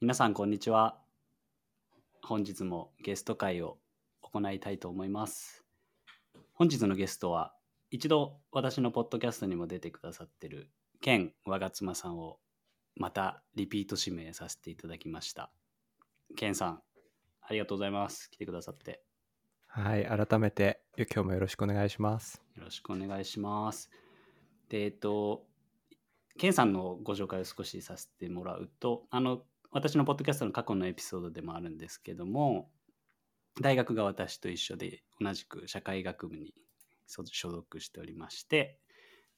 皆さんこんにちは。本日もゲスト会を行いたいと思います。本日のゲストは一度私のポッドキャストにも出てくださってるケン我妻さんをまたリピート指名させていただきました。ケンさんありがとうございます。来てくださって。はい、改めて今日もよろしくお願いします。よろしくお願いします。で、えっと、ケンさんのご紹介を少しさせてもらうと、あの、私のポッドキャストの過去のエピソードでもあるんですけども、大学が私と一緒で同じく社会学部に所属しておりまして、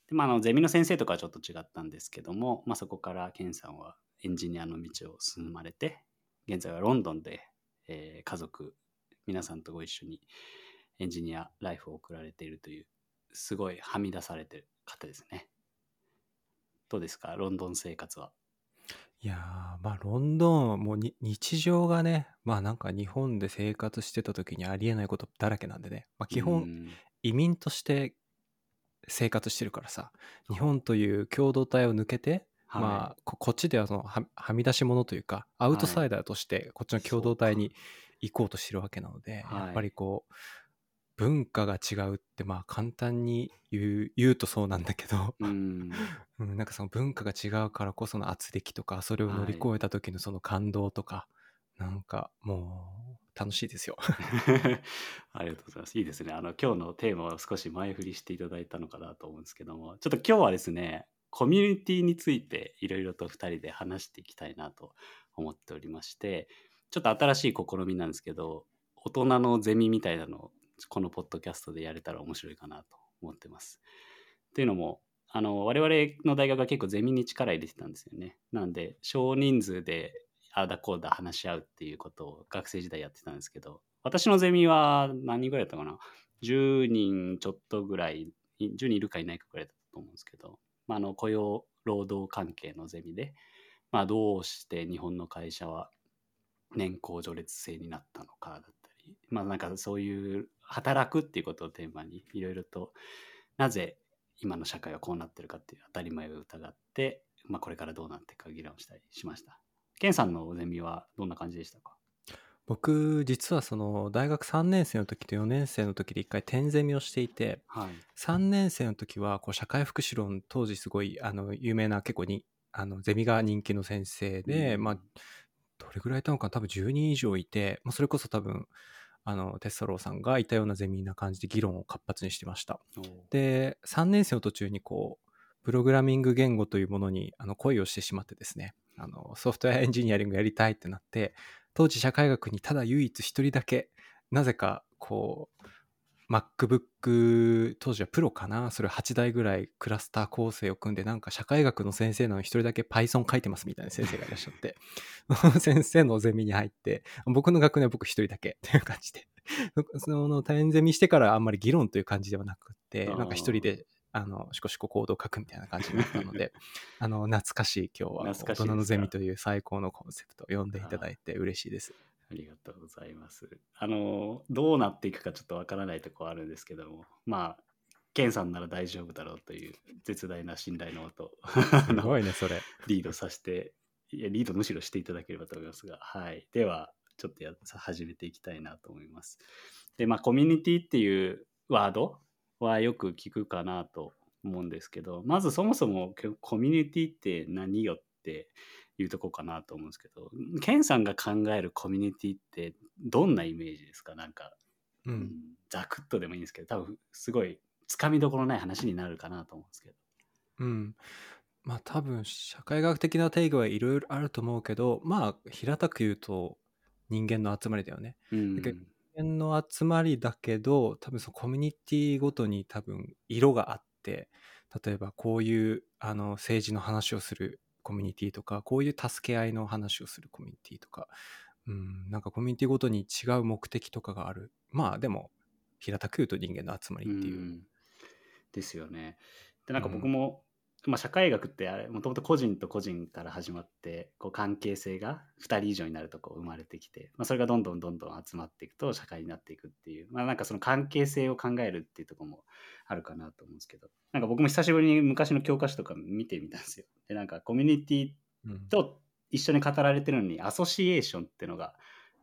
でまあ、のゼミの先生とかはちょっと違ったんですけども、まあ、そこからケンさんはエンジニアの道を進まれて、現在はロンドンで、えー家族、皆さんとご一緒にエンジニアライフを送られているという、すごいはみ出されてる方ですね。どうですか、ロンドン生活は。いやー、まあロンドン、もうに日常がね、まあなんか日本で生活してた時にありえないことだらけなんでね、まあ基う本ん。移民として生活してるからさ、日本という共同体を抜けて、はい。まあここっちではそのははみ出し物というか、アウトサイダーとしてこっちの共同体に行こうとしてるわけなので、はいやっぱりこう、文化が違うってまあ簡単に言う言うとそうなんだけど、うん、うん、なんかその文化が違うからこその圧力とかそれを乗り越えた時のその感動とか、なんかもう楽しいですよ。ありがとうございます。いいですね。あの、今日のテーマを少し前振りしていただいたのかなと思うんですけども、ちょっと今日はですね、コミュニティについていろいろと2人で話していきたいなと思っておりまして、ちょっと新しい試みなんですけど、大人のゼミみたいなのをこのポッドキャストでやれたら面白いかなと思ってます。っていうのも、あの我々の大学は結構ゼミに力入れてたんですよね。なんで少人数でああだこうだ話し合うっていうことを学生時代やってたんですけど、私のゼミは何人ぐらいだったかな ?10 人ちょっとぐらい、10人いるかいないかぐらいだったと思うんですけど、まあ、あの雇用労働関係のゼミで、まあ、どうして日本の会社は年功序列制になったのかだったり、まあなんかそういう働くっていうことをテーマにいろいろとなぜ今の社会はこうなってるかっていう当たり前を疑って、まあ、これからどうなっていくか議論したりしました。ケンさんのゼミはどんな感じでしたか？僕実はその大学3年生の時と4年生の時で一回転ゼミをしていてはい。3年生の時はこう社会福祉論当時すごいあの有名な結構にあのゼミが人気の先生で、うんまあどれぐらいいたのかな？多分10人以上いて、まあ、それこそ多分あのテッサローさんがいたようなゼミな感じで議論を活発にしてました。で3年生の途中にこうプログラミング言語というものにあの恋をしてしまってですねあのソフトウェアエンジニアリングやりたいってなって当時社会学にただ唯一一人だけなぜかこう MacBook 当時はプロかな？それ8台ぐらいクラスター構成を組んでなんか社会学の先生なのに一人だけ Python 書いてますみたいな先生がいらっしゃって 先生のゼミに入って僕の学年は僕一人だけっていう感じで そその大変ゼミしてからあんまり議論という感じではなくってなんか一人であのしこしこコードを書くみたいな感じになったので あの懐かしい今日は大人のゼミという最高のコンセプトを読んでいただいて嬉しいです。ありがとうございます。あの、どうなっていくかちょっとわからないところあるんですけども、まあ、ケンさんなら大丈夫だろうという絶大な信頼のもと、あすのごいねそれ。リードさせて、いや、リードむしろしていただければと思いますが、はい。では、ちょっとやさ始めていきたいなと思います。で、まあ、コミュニティっていうワードはよく聞くかなと思うんですけど、まずそもそもけコミュニティって何よっていうとこかなと思うんですけど、ケンさんが考えるコミュニティってどんなイメージですか？なんか、ううんん、ざくっとでもいいんですけど、多分すごいつかみどころない話になるかなと思うんですけど。うん。まあ多分社会学的な定義はいろいろあると思うけどまあ平たく言うと人間の集まりだよね。うん人間の集まりだけど多分そのコミュニティごとに多分色があって例えばこういうあの政治の話をするコミュニティとかこういう助け合いの話をするコミュニティとか、うん、なんかコミュニティごとに違う目的とかがあるまあでも平たく言うと人間の集まりっていう。んですよね。でなんかうん僕も、まあ、社会学ってあれもともと個人と個人から始まってこう関係性が2人以上になるとこう生まれてきて、まあ、それがどんどんどんどん集まっていくと社会になっていくっていう、まあ、なんかその関係性を考えるっていうところもあるかなと思うんですけど。なんか僕も久しぶりに昔の教科書とか見てみたんですよ。でなんかコミュニティうん。と一緒に語られてるのにアソシエーションっていうのが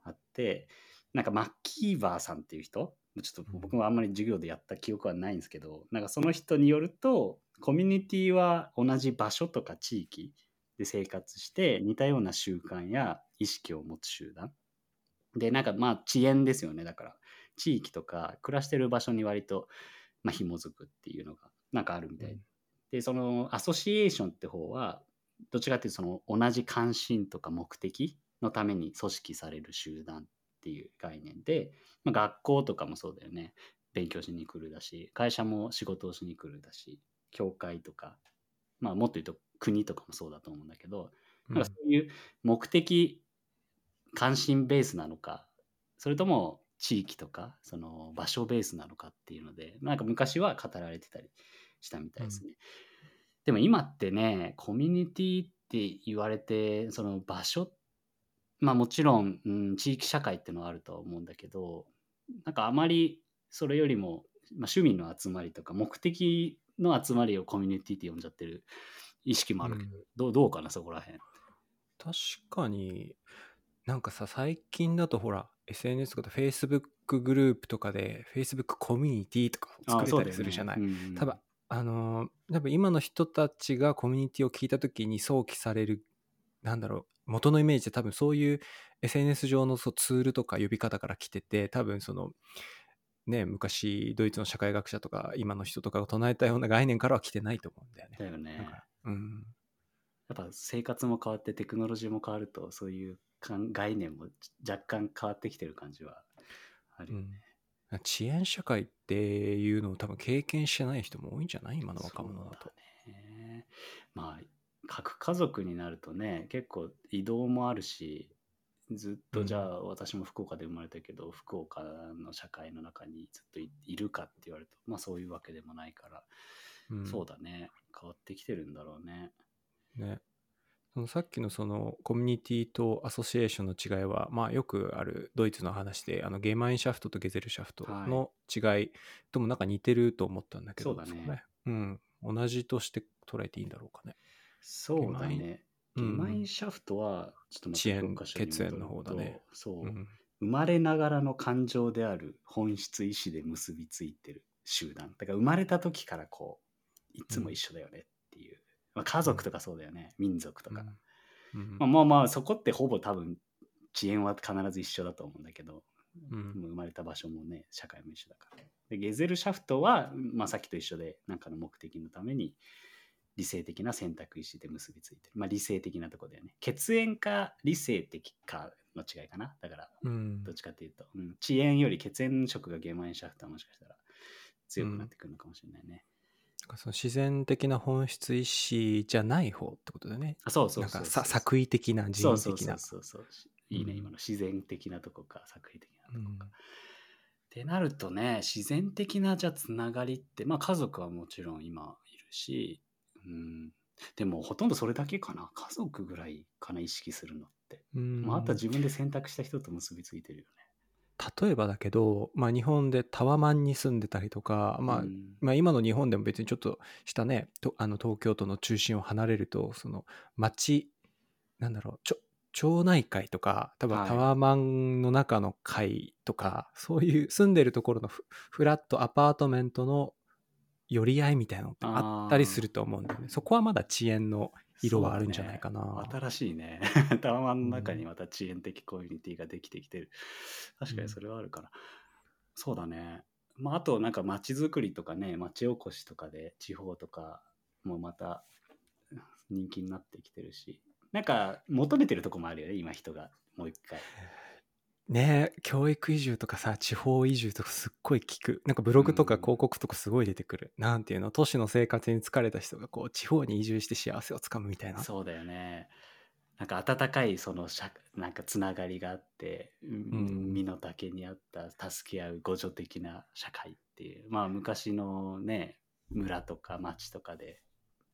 あってなんかマッキーバーさんっていう人ちょっと僕もあんまり授業でやった記憶はないんですけどなんかその人によるとコミュニティは同じ場所とか地域で生活して似たような習慣や意識を持つ集団。でなんかまあ遅延ですよね。だから地域とか暮らしてる場所に割とまあ紐づくっていうのがなんかあるみたい、うん。でそのアソシエーションって方はどっちかっていうとその同じ関心とか目的のために組織される集団っていう概念で、まあ、学校とかもそうだよね。勉強しに来るだし会社も仕事をしに来るだし教会とか、まあ、もっと言うと国とかもそうだと思うんだけど、なんかそういう目的関心ベースなのかそれとも地域とかその場所ベースなのかっていうのでなんか昔は語られてたりしたみたいですね。でも今ってねコミュニティって言われてその場所まあもちろん、うん、地域社会っていうのはあるとは思うんだけどなんかあまりそれよりも、まあ、趣味の集まりとか目的の集まりをコミュニティって呼んじゃってる意識もあるけど、うん。どうどうかなそこら辺。確かになんかさ最近だとほら SNS とかで Facebook グループとかで Facebook コミュニティとかを作れたりするじゃない、うん多分あのー多分今の人たちがコミュニティを聞いた時に想起されるなんだろう元のイメージで多分そういう SNS 上のそうツールとか呼び方から来てて多分そのね昔ドイツの社会学者とか今の人とかが唱えたような概念からは来てないと思うんだよね。だよねうんやっぱ生活も変わってテクノロジーも変わるとそういう概念も若干変わってきてる感じはあるよね。うん、遅延社会っていうのを多分経験してない人も多いんじゃない今の若者だと。だね。まあ核家族になるとね結構移動もあるしずっとじゃあ私も福岡で生まれたけど、福岡の社会の中にずっといいるかって言われるとまあそういうわけでもないから、うんそうだね変わってきてるんだろうね。ね。そのさっきのそのコミュニティとアソシエーションの違いは、まあよくあるドイツの話で、あのゲーマインシャフトとゲゼルシャフトの違いともなんか似てると思ったんだけど、そうだねこうん。同じとして捉えていいんだろうかね。そうだね。ゲうん。マインシャフトはちょっと遅延血縁の方だね。そう、うん。生まれながらの感情である本質意志で結びついてる集団。だから生まれた時からこういつも一緒だよねっていう、まあ、家族とかそうだよね、民族とか、うん。まあ、まあまあそこってほぼ多分遅延は必ず一緒だと思うんだけど、うん。生まれた場所もね社会も一緒だから。でゲゼルシャフトは、まあ、さっきと一緒で何かの目的のために理性的な選択意思で結びついてる。まあ理性的なとこだよね。血縁か理性的かの違いかな。だからうん。どっちかっていうと、うん、遅延より血縁色がゲーマインシャフトはもしかしたら強くなってくるのかもしれないね、なんかその自然的な本質意志じゃない方ってことだよね。あそうそうそう作為的な人為的な。そうそうそうそう。いいね、うん。今の自然的なとこか作為的なとこか、うん。ってなるとね自然的なじゃあつながりってまあ家族はもちろん今いるし、うん、でもほとんどそれだけかな。家族ぐらいかな意識するのって、うん。まあ、あとは自分で選択した人と結びついてるよ例えばだけど、まあ、日本でタワマンに住んでたりとか、ね。まあうん。まあ、今の日本でも別にちょっとしたねとあの東京都の中心を離れるとその町なんだろうちょ町内会とか多分はい。タワマンの中の会とか、そういう住んでるところのフフラットアパートメントの寄り合いみたいなのってあったりすると思うんだよねそこはまだ遅延の色はあるんじゃないかな、ね新しいね。タワマンの中にまた遅延的コミュニティができてきてる。確かにそれはあるから。そうだね。まあ、あとなんか街づくりとかね、町おこしとかで地方とかもまた人気になってきてるし、なんか求めてるとこもあるよね、今人が。もう一回。ねえ教育移住とかさ地方移住とかすっごい聞く。なんかブログとかうん。広告とかすごい出てくる、なんていうの？都市の生活に疲れた人がこう地方に移住して幸せをつかむみたいな。そうだよね。なんか温かいその社なんかつながりがあって、うん身の丈に合った助け合う互助的な社会っていう。まあ昔のね村とか町とかで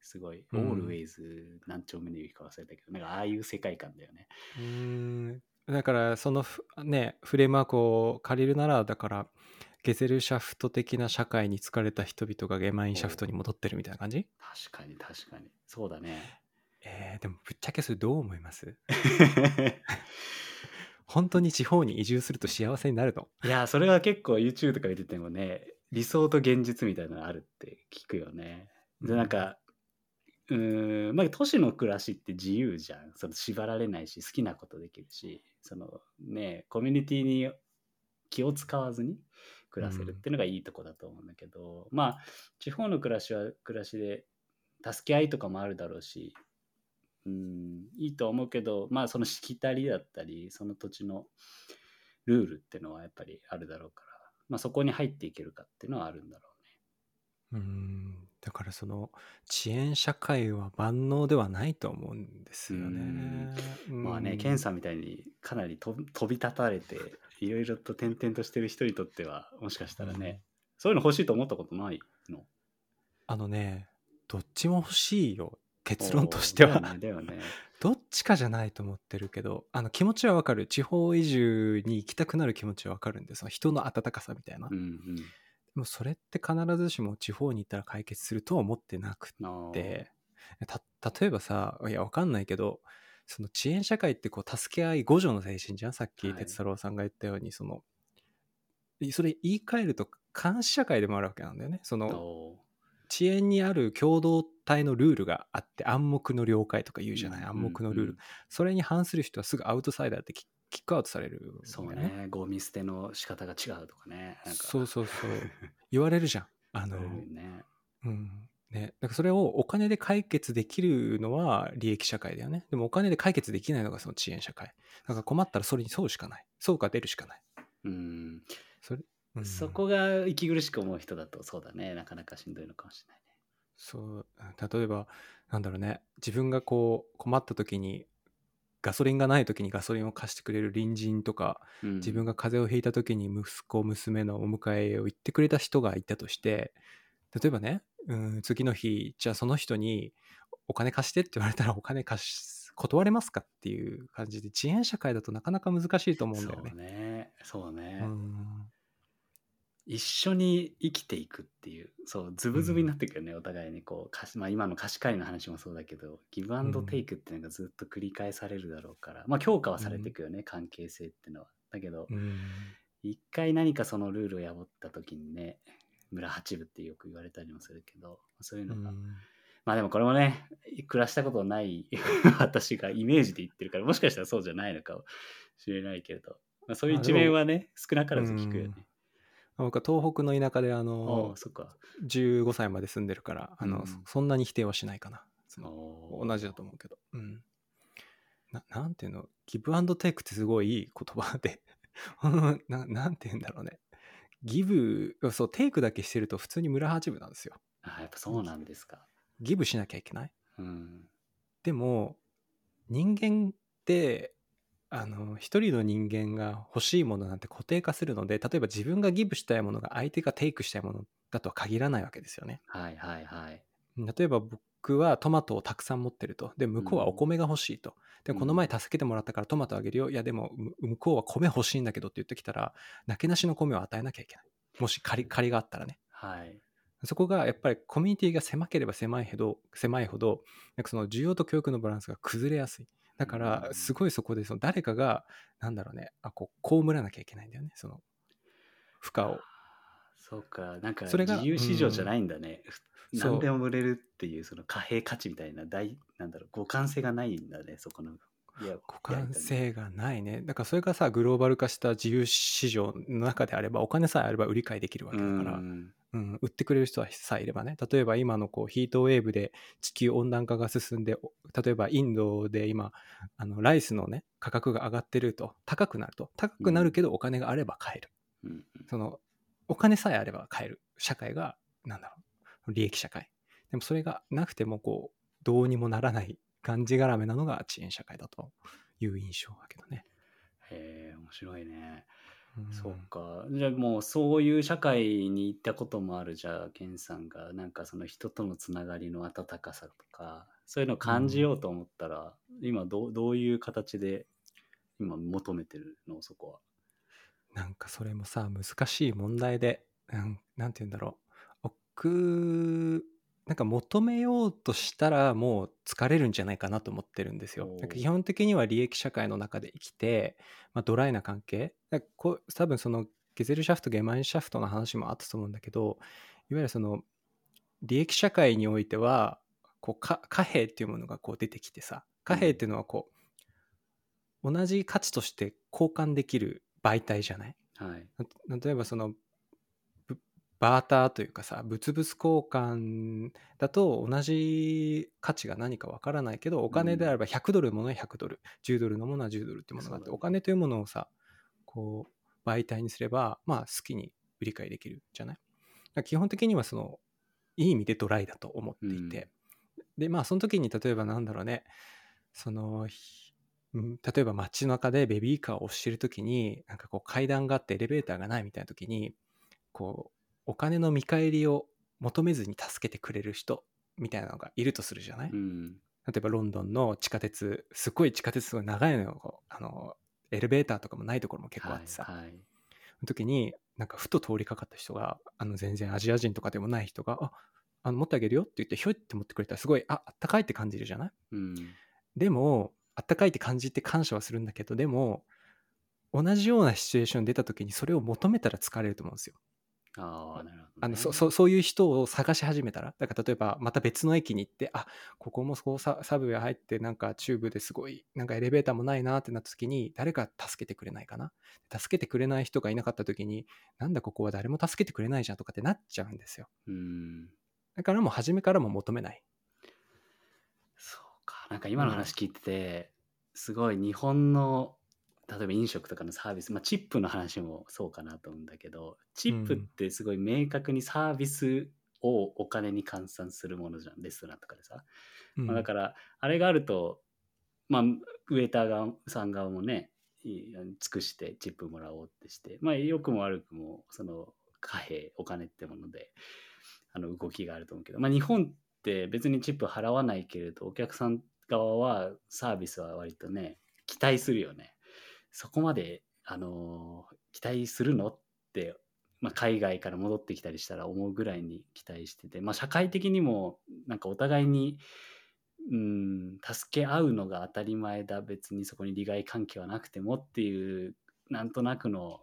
すごい、うん。オールウェイズ何丁目の指か忘れたけどなんかああいう世界観だよね。うーんだからそのふねフレームワークを借りるならだからゲゼルシャフト的な社会に疲れた人々がゲマインシャフトに戻ってるみたいな感じ？確かに確かにそうだね。えーでもぶっちゃけそれどう思います？本当に地方に移住すると幸せになるの？いや、それは結構 YouTube とか見ててもね、理想と現実みたいなのあるって聞くよね。で、なんか、うーん、まあ、都市の暮らしって自由じゃん。その縛られないし、好きなことできるし、そのね、コミュニティに気を使わずに暮らせるっていうのがいいとこだと思うんだけど、まあ、地方の暮らしは暮らしで、助け合いとかもあるだろうし、うん、いいと思うけど、まあそのしきたりだったり、その土地のルールっていうのはやっぱりあるだろうから、まあそこに入っていけるかっていうのはあるんだろうね。うん。だからその遅延社会は万能ではないと思うんですよね。まあね、うん。ケンさんみたいにかなりと飛び立たれて、いろいろと転々としてる人にとっては、もしかしたらね、そういうの欲しいと思ったことないの？あのねどっちも欲しいよ。結論としては、ね。ね。どっちかじゃないと思ってるけどあの気持ちはわかる。地方移住に行きたくなる気持ちはわかるんですよ。人の温かさみたいな、でうんうん。もそれって必ずしも地方に行ったら解決するとは思ってなくあー。てた例えばさいやわかんないけどその遅延社会ってこう助け合い互助の精神じゃん？さっきはい。哲太郎さんが言ったようにそのそれ言い換えると監視社会でもあるわけなんだよね。そのお遅延にある共同体のルールがあって暗黙の了解とか言うじゃない、ー暗黙のルール、うん。うんそれに反する人はすぐアウトサイダーってキキックアウトされるんだよそうね、ゴミ捨ての仕方が違うとかね。そうそうそう。言われるじゃん。あの、ね。うん。ね、だからそれをお金で解決できるのは利益社会だよね。でもお金で解決できないのがその遅延社会。だから困ったらそれに沿うしかない。そうか出るしかない。うん。それ、うん。そこが息苦しく思う人だとそうだね。なかなかしんどいのかもしれないね。そう。例えばなんだろうね。自分がこう困った時にガソリンがない時にガソリンを貸してくれる隣人とかうん。自分が風邪をひいた時に息子娘のお迎えを行ってくれた人がいたとして例えばね、うん、次の日じゃあその人にお金貸してって言われたらお金貸し断れますかっていう感じで遅延社会だとなかなか難しいと思うんだよね。そう。ね。そうね、うん一緒に生きていくっていうそうズブズブになっていくよね、お互いにこうまあ、今の貸し借りの話もそうだけどギブアンドテイクっていうのがずっと繰り返されるだろうから、まあ強化はされていくよね、関係性っていうのは。だけど、うん。一回何かそのルールを破った時にね村八部ってよく言われたりもするけどそういうのが、まあでもこれもね暮らしたことない 私がイメージで言ってるからもしかしたらそうじゃないのかもしれないけれど、まあ、そういう一面はね少なからず聞くよね。僕は東北の田舎でああのあそっか。15歳まで住んでるからあの、うんそそんなに否定はしないかな。その同じだと思うけど、うん、ななんていうの？ギブアンドテイクってすごいいい言葉で。ななんていうんだろうね。ギブそうテイクだけしてると普通に村八分なんですよ。あやっぱそうなんですか。ギブしなきゃいけない。うん。でも人間ってあの一人の人間が欲しいものなんて固定化するので例えば自分がギブしたいものが相手がテイクしたいものだとは限らないわけですよね。はいはいはい。例えば僕はトマトをたくさん持ってるとで向こうはお米が欲しいと、でこの前助けてもらったからトマトあげるよ。いやでもむ向こうは米欲しいんだけどって言ってきたらなけなしの米を与えなきゃいけない。もし借り借りがあったらね。はい。そこがやっぱりコミュニティが狭ければ狭いほど狭いほどなんかその需要と教育のバランスが崩れやすいだからうん。すごいそこでその誰かがなんだろうねあこう被らなきゃいけないんだよねその負荷を。そうか、なんかそれが自由市場じゃないん。だね。ん何でも売れるっていうその貨幣価値みたいな大なんだろう互換性がないんだねそこの。いや互換性がないね。だからそれがさグローバル化した自由市場の中であればお金さえあれば売り買いできるわけだから、うんうん、売ってくれる人はさえいればね。例えば今のこうヒートウェーブで地球温暖化が進んでお例えばインドで今あのライスのね価格が上がってると高くなると。高くなるけどお金があれば買える、うんそのお金さえあれば買える。社会がなんだろう利益社会。でもそれがなくてもこうどうにもならないがんじがらめなのが遅延社会だという印象だけどね、へえ面白いね、うんそうか。じゃあもうそういう社会に行ったこともあるじゃあケンさんがなんかその人とのつながりの温かさとかそういうのを感じようと思ったら、今どうどういう形で今求めてるのそこは？なんかそれもさ難しい問題で、うん、なんて言うんだろう。僕なんか求めようとしたらもう疲れるんじゃないかなと思ってるんですよ。なんか基本的には利益社会の中で生きて、まあ、ドライな関係だからこう多分そのゲゼルシャフトゲマインシャフトの話もあったと思うんだけどいわゆるその利益社会においてはこうか貨幣っていうものがこう出てきてさ貨幣っていうのはこう、同じ価値として交換できる媒体じゃない？はい。な例えばそのぶバーターというかさ物々交換だと同じ価値が何かわからないけどお金であれば100ドルのものは100ドル10ドルのものは10ドルってものがあって、お金というものをさこう媒体にすればまあ好きに売り買いできるじゃない？基本的にはそのいい意味でドライだと思っていて、でまあその時に例えばなんだろうね。その例えば街中でベビーカーを押してる時になんかこう階段があってエレベーターがないみたいな時にこうお金の見返りを求めずに助けてくれる人みたいなのがいるとするじゃない、うん。例えばロンドンの地下鉄すっごい地下鉄が長いのよあのエレベーターとかもないところも結構あってさ、はいはい。その時になんかふと通りかかった人があの全然アジア人とかでもない人が「ああの持ってあげるよ」って言ってひょいって持ってくれたらすごいああったかいって感じるじゃない？うん。でもあったかいって感じて感謝はするんだけどでも同じようなシチュエーション出た時にそれを求めたら疲れると思うんですよ。ああ、なるほど、ね。あのそそそういう人を探し始めたらだから例えばまた別の駅に行ってあここもこうササブウェイ入ってなんかチューブですごいなんかエレベーターもないなってなった時に誰か助けてくれないかな？助けてくれない人がいなかった時になんだここは誰も助けてくれないじゃんとかってなっちゃうんですようん。だからもう初めからも求めないそうか。なんか今の話聞いてて、すごい日本の、例えば飲食とかのサービス、まあ、チップの話もそうかなと思うんだけど、チップってすごい明確にサービスをお金に換算するものじゃん、レストランとかでさ。うんまあ、だから、あれがあると、まあ、ウェイター側さん側もね、尽くしてチップもらおうってして、まあ、良くも悪くも、その貨幣、お金ってもので、あの動きがあると思うけど、まあ、日本って別にチップ払わないけれど、お客さん側はサービスは割とね、期待するよね。そこまで、あのー期待するの？って、まあ、海外から戻ってきたりしたら思うぐらいに期待してて、まあ、社会的にもなんかお互いにうん助け合うのが当たり前だ。別にそこに利害関係はなくてもっていうなんとなくの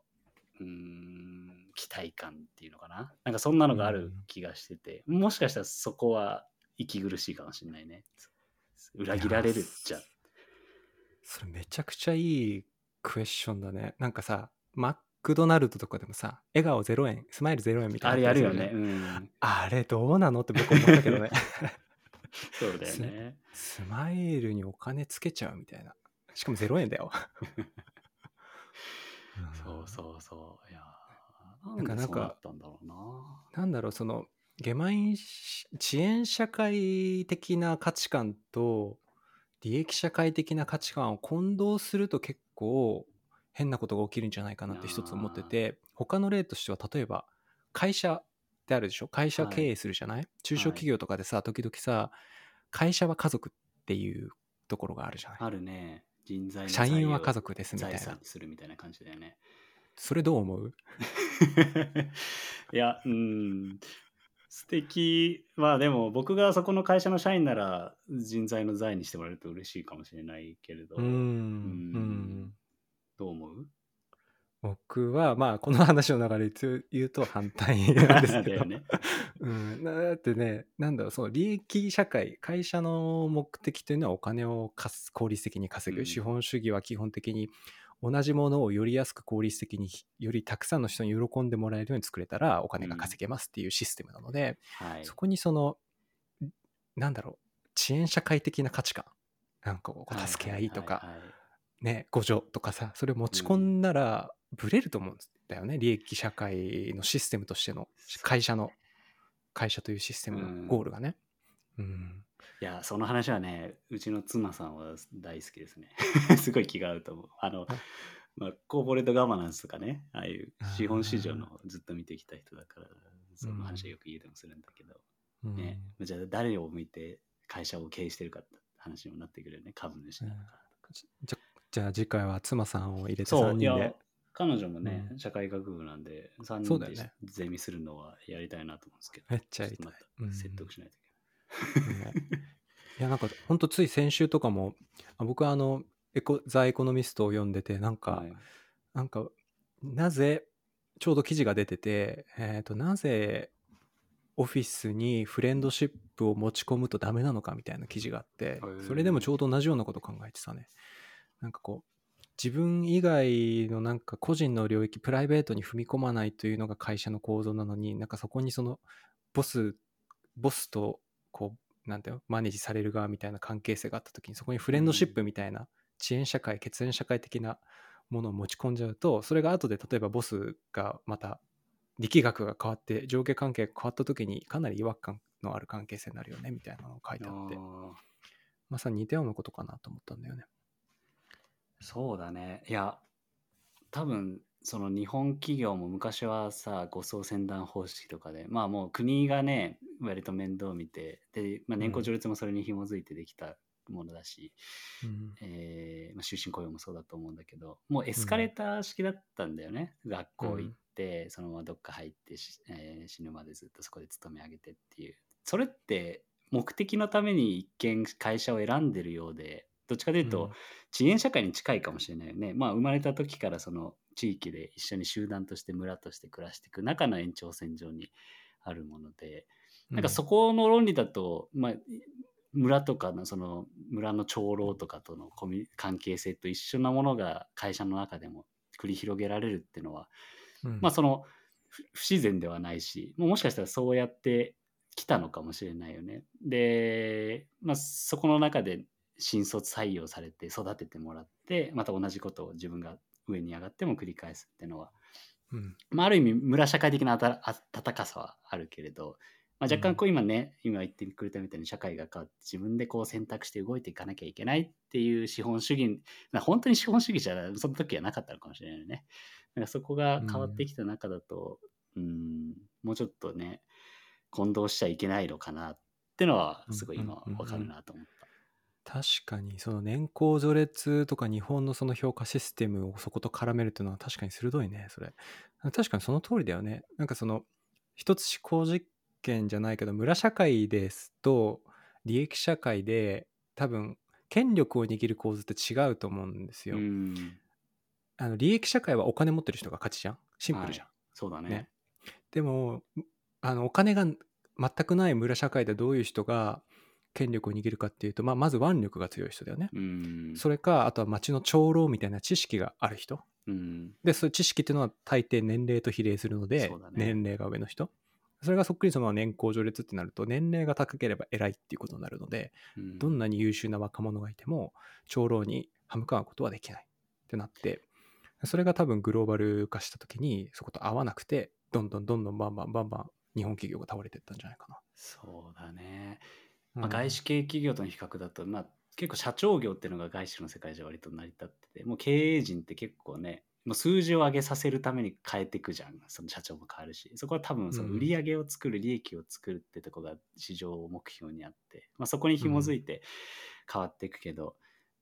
うん期待感っていうのかな。なんかそんなのがある気がしてて、もしかしたらそこは息苦しいかもしれないね。裏切られるじゃ。んそれめちゃくちゃいいクエスチョンだね。なんかさマックドナルドとかでもさ笑顔0円スマイル0円みたいなあれやるよね。うん。あれどうなのって僕思ったけどね。そうだよね。スマイルにお金つけちゃうみたいな。しかも0円だよ。そうそうそう。いやなんかなんかなんだろうな。なんだろうそのゲマインし遅延社会的な価値観と利益社会的な価値観を混同すると結構変なことが起きるんじゃないかなって一つ思ってて他の例としては例えば会社ってあるでしょ？会社経営するじゃない、中小企業とかでさ時々さ会社は家族っていうところがあるじゃない？あるね。人材の社員は家族ですみたい財なするみたいな感じだよね。それどう思う？いや、うん、素敵。まあでも僕がそこの会社の社員なら人材の財にしてもらえると嬉しいかもしれないけれど、うーん。うん。どう思う？僕はまあこの話の流れで言うと反対なんですけど、ね。うん、だってねなんだろうその利益社会会社の目的というのはお金をかす効率的に稼ぐ、うん。資本主義は基本的に同じものをより安く効率的によりたくさんの人に喜んでもらえるように作れたらお金が稼げますっていうシステムなので、はい。そこにそのなんだろう遅延社会的な価値観なんかこう助け合いとか、はい。はいはいね互助とかさそれを持ち込んだらブレると思うんだよね、利益社会のシステムとしての会社の会社というシステムのゴールがね。うんいや、その話はね、うちの妻さんは大好きですね。すごい気が合うと思う。あの、まあ、コーポレートガバナンスとかね、ああいう資本市場のずっと見てきた人だから、その話はよく家でもするんだけど、うん。ね、じゃあ誰を向いて会社を経営してるかって話にもなってくるよね、株主なのか。じゃじゃあ次回は妻さんを入れて3そう、いや人で。、彼女もね、うん。社会学部なんで、3人でゼミするのはやりたいなと思うんですけど、めっちょっとまたうん。説得しないといけない。ねいやなんかほんとつい先週とかもあ僕はあのエコザ・エコノミストを読んでてなんか、はい。なんかなぜちょうど記事が出てて、えー、となぜオフィスにフレンドシップを持ち込むとダメなのかみたいな記事があってー。それでもちょうど同じようなこと考えてたね。なんかこう自分以外のなんか個人の領域プライベートに踏み込まないというのが会社の構造なのになんかそこにそのボスボスとこうなんていうのマネージされる側みたいな関係性があった時にそこにフレンドシップみたいな遅延社会血縁社会的なものを持ち込んじゃうとそれが後で例えばボスがまた力学が変わって上下関係が変わった時にかなり違和感のある関係性になるよねみたいなのが書いてあってまさに似たようなことかなと思ったんだよね。そうだね。いや、多分その日本企業も昔はさ、護送船団方式とかで、まあもう国がね、割と面倒見て、で、まあ、年功序列もそれに紐づいてできたものだし、うんえーまあ、終身雇用もそうだと思うんだけど、もうエスカレーター式だったんだよね。学校行って、そのままどっか入ってし、えー死ぬまでずっとそこで勤め上げてっていう。それって目的のために一見会社を選んでるようで、どっちかというと、遅延社会に近いかもしれないよね。まあ生まれた時からその地域で一緒に集団として村として暮らしていく中の延長線上にあるもので、なんかそこの論理だと、まあ、村とかのその村の長老とかとのコミュ関係性と一緒なものが会社の中でも繰り広げられるっていうのは、うんまあそのふ不自然ではないしもしかしたらそうやってきたのかもしれないよね。で、まあ、そこの中で新卒採用されて育ててもらってまた同じことを自分が上に上がっても繰り返すっていうのはうんまあ、ある意味村社会的なあた温かさはあるけれど、まあ、若干こう今ね、今言ってくれたみたいに社会が変わって自分でこう選択して動いていかなきゃいけないっていう資本主義まあ本当に資本主義じゃその時はなかったのかもしれないよね。なんかそこが変わってきた中だと、うん、もうちょっとね混同しちゃいけないのかなってのはすごい今うんうんうんうんわかるなと思った。確かにその年功序列とか日本のその評価システムをそこと絡めるっていうのは確かに鋭いねそれ。確かにその通りだよね。なんかその一つ思考実験じゃないけど村社会ですと利益社会で多分権力を握る構図って違うと思うんですよ、うん、あの利益社会はお金持ってる人が勝ちじゃん。シンプルじゃん、そうだね。ね。でもあのお金が全くない村社会でどういう人が権力を握るかっていうと、まあ、まず腕力が強い人だよね、うん、それかあとは町の長老みたいな知識がある人。うん、でそういう知識っていうのは大抵年齢と比例するので、ね。年齢が上の人。それがそっくりその年功序列ってなると年齢が高ければ偉いっていうことになるのでうん。どんなに優秀な若者がいても長老に歯向かうことはできないってなってそれが多分グローバル化した時にそこと合わなくてどんどんどんどんバンバンバンバン日本企業が倒れていったんじゃないかな。そうだね。うん。まあ、外資系企業との比較だと、まあ、結構社長業っていうのが外資の世界じゃ割と成り立っててもう経営陣って結構ねもう数字を上げさせるために変えていくじゃん。その社長も変わるし。そこは多分そのうん。売り上げを作る利益を作るってとこが市場目標にあって、まあ、そこに紐づいて変わっていくけど、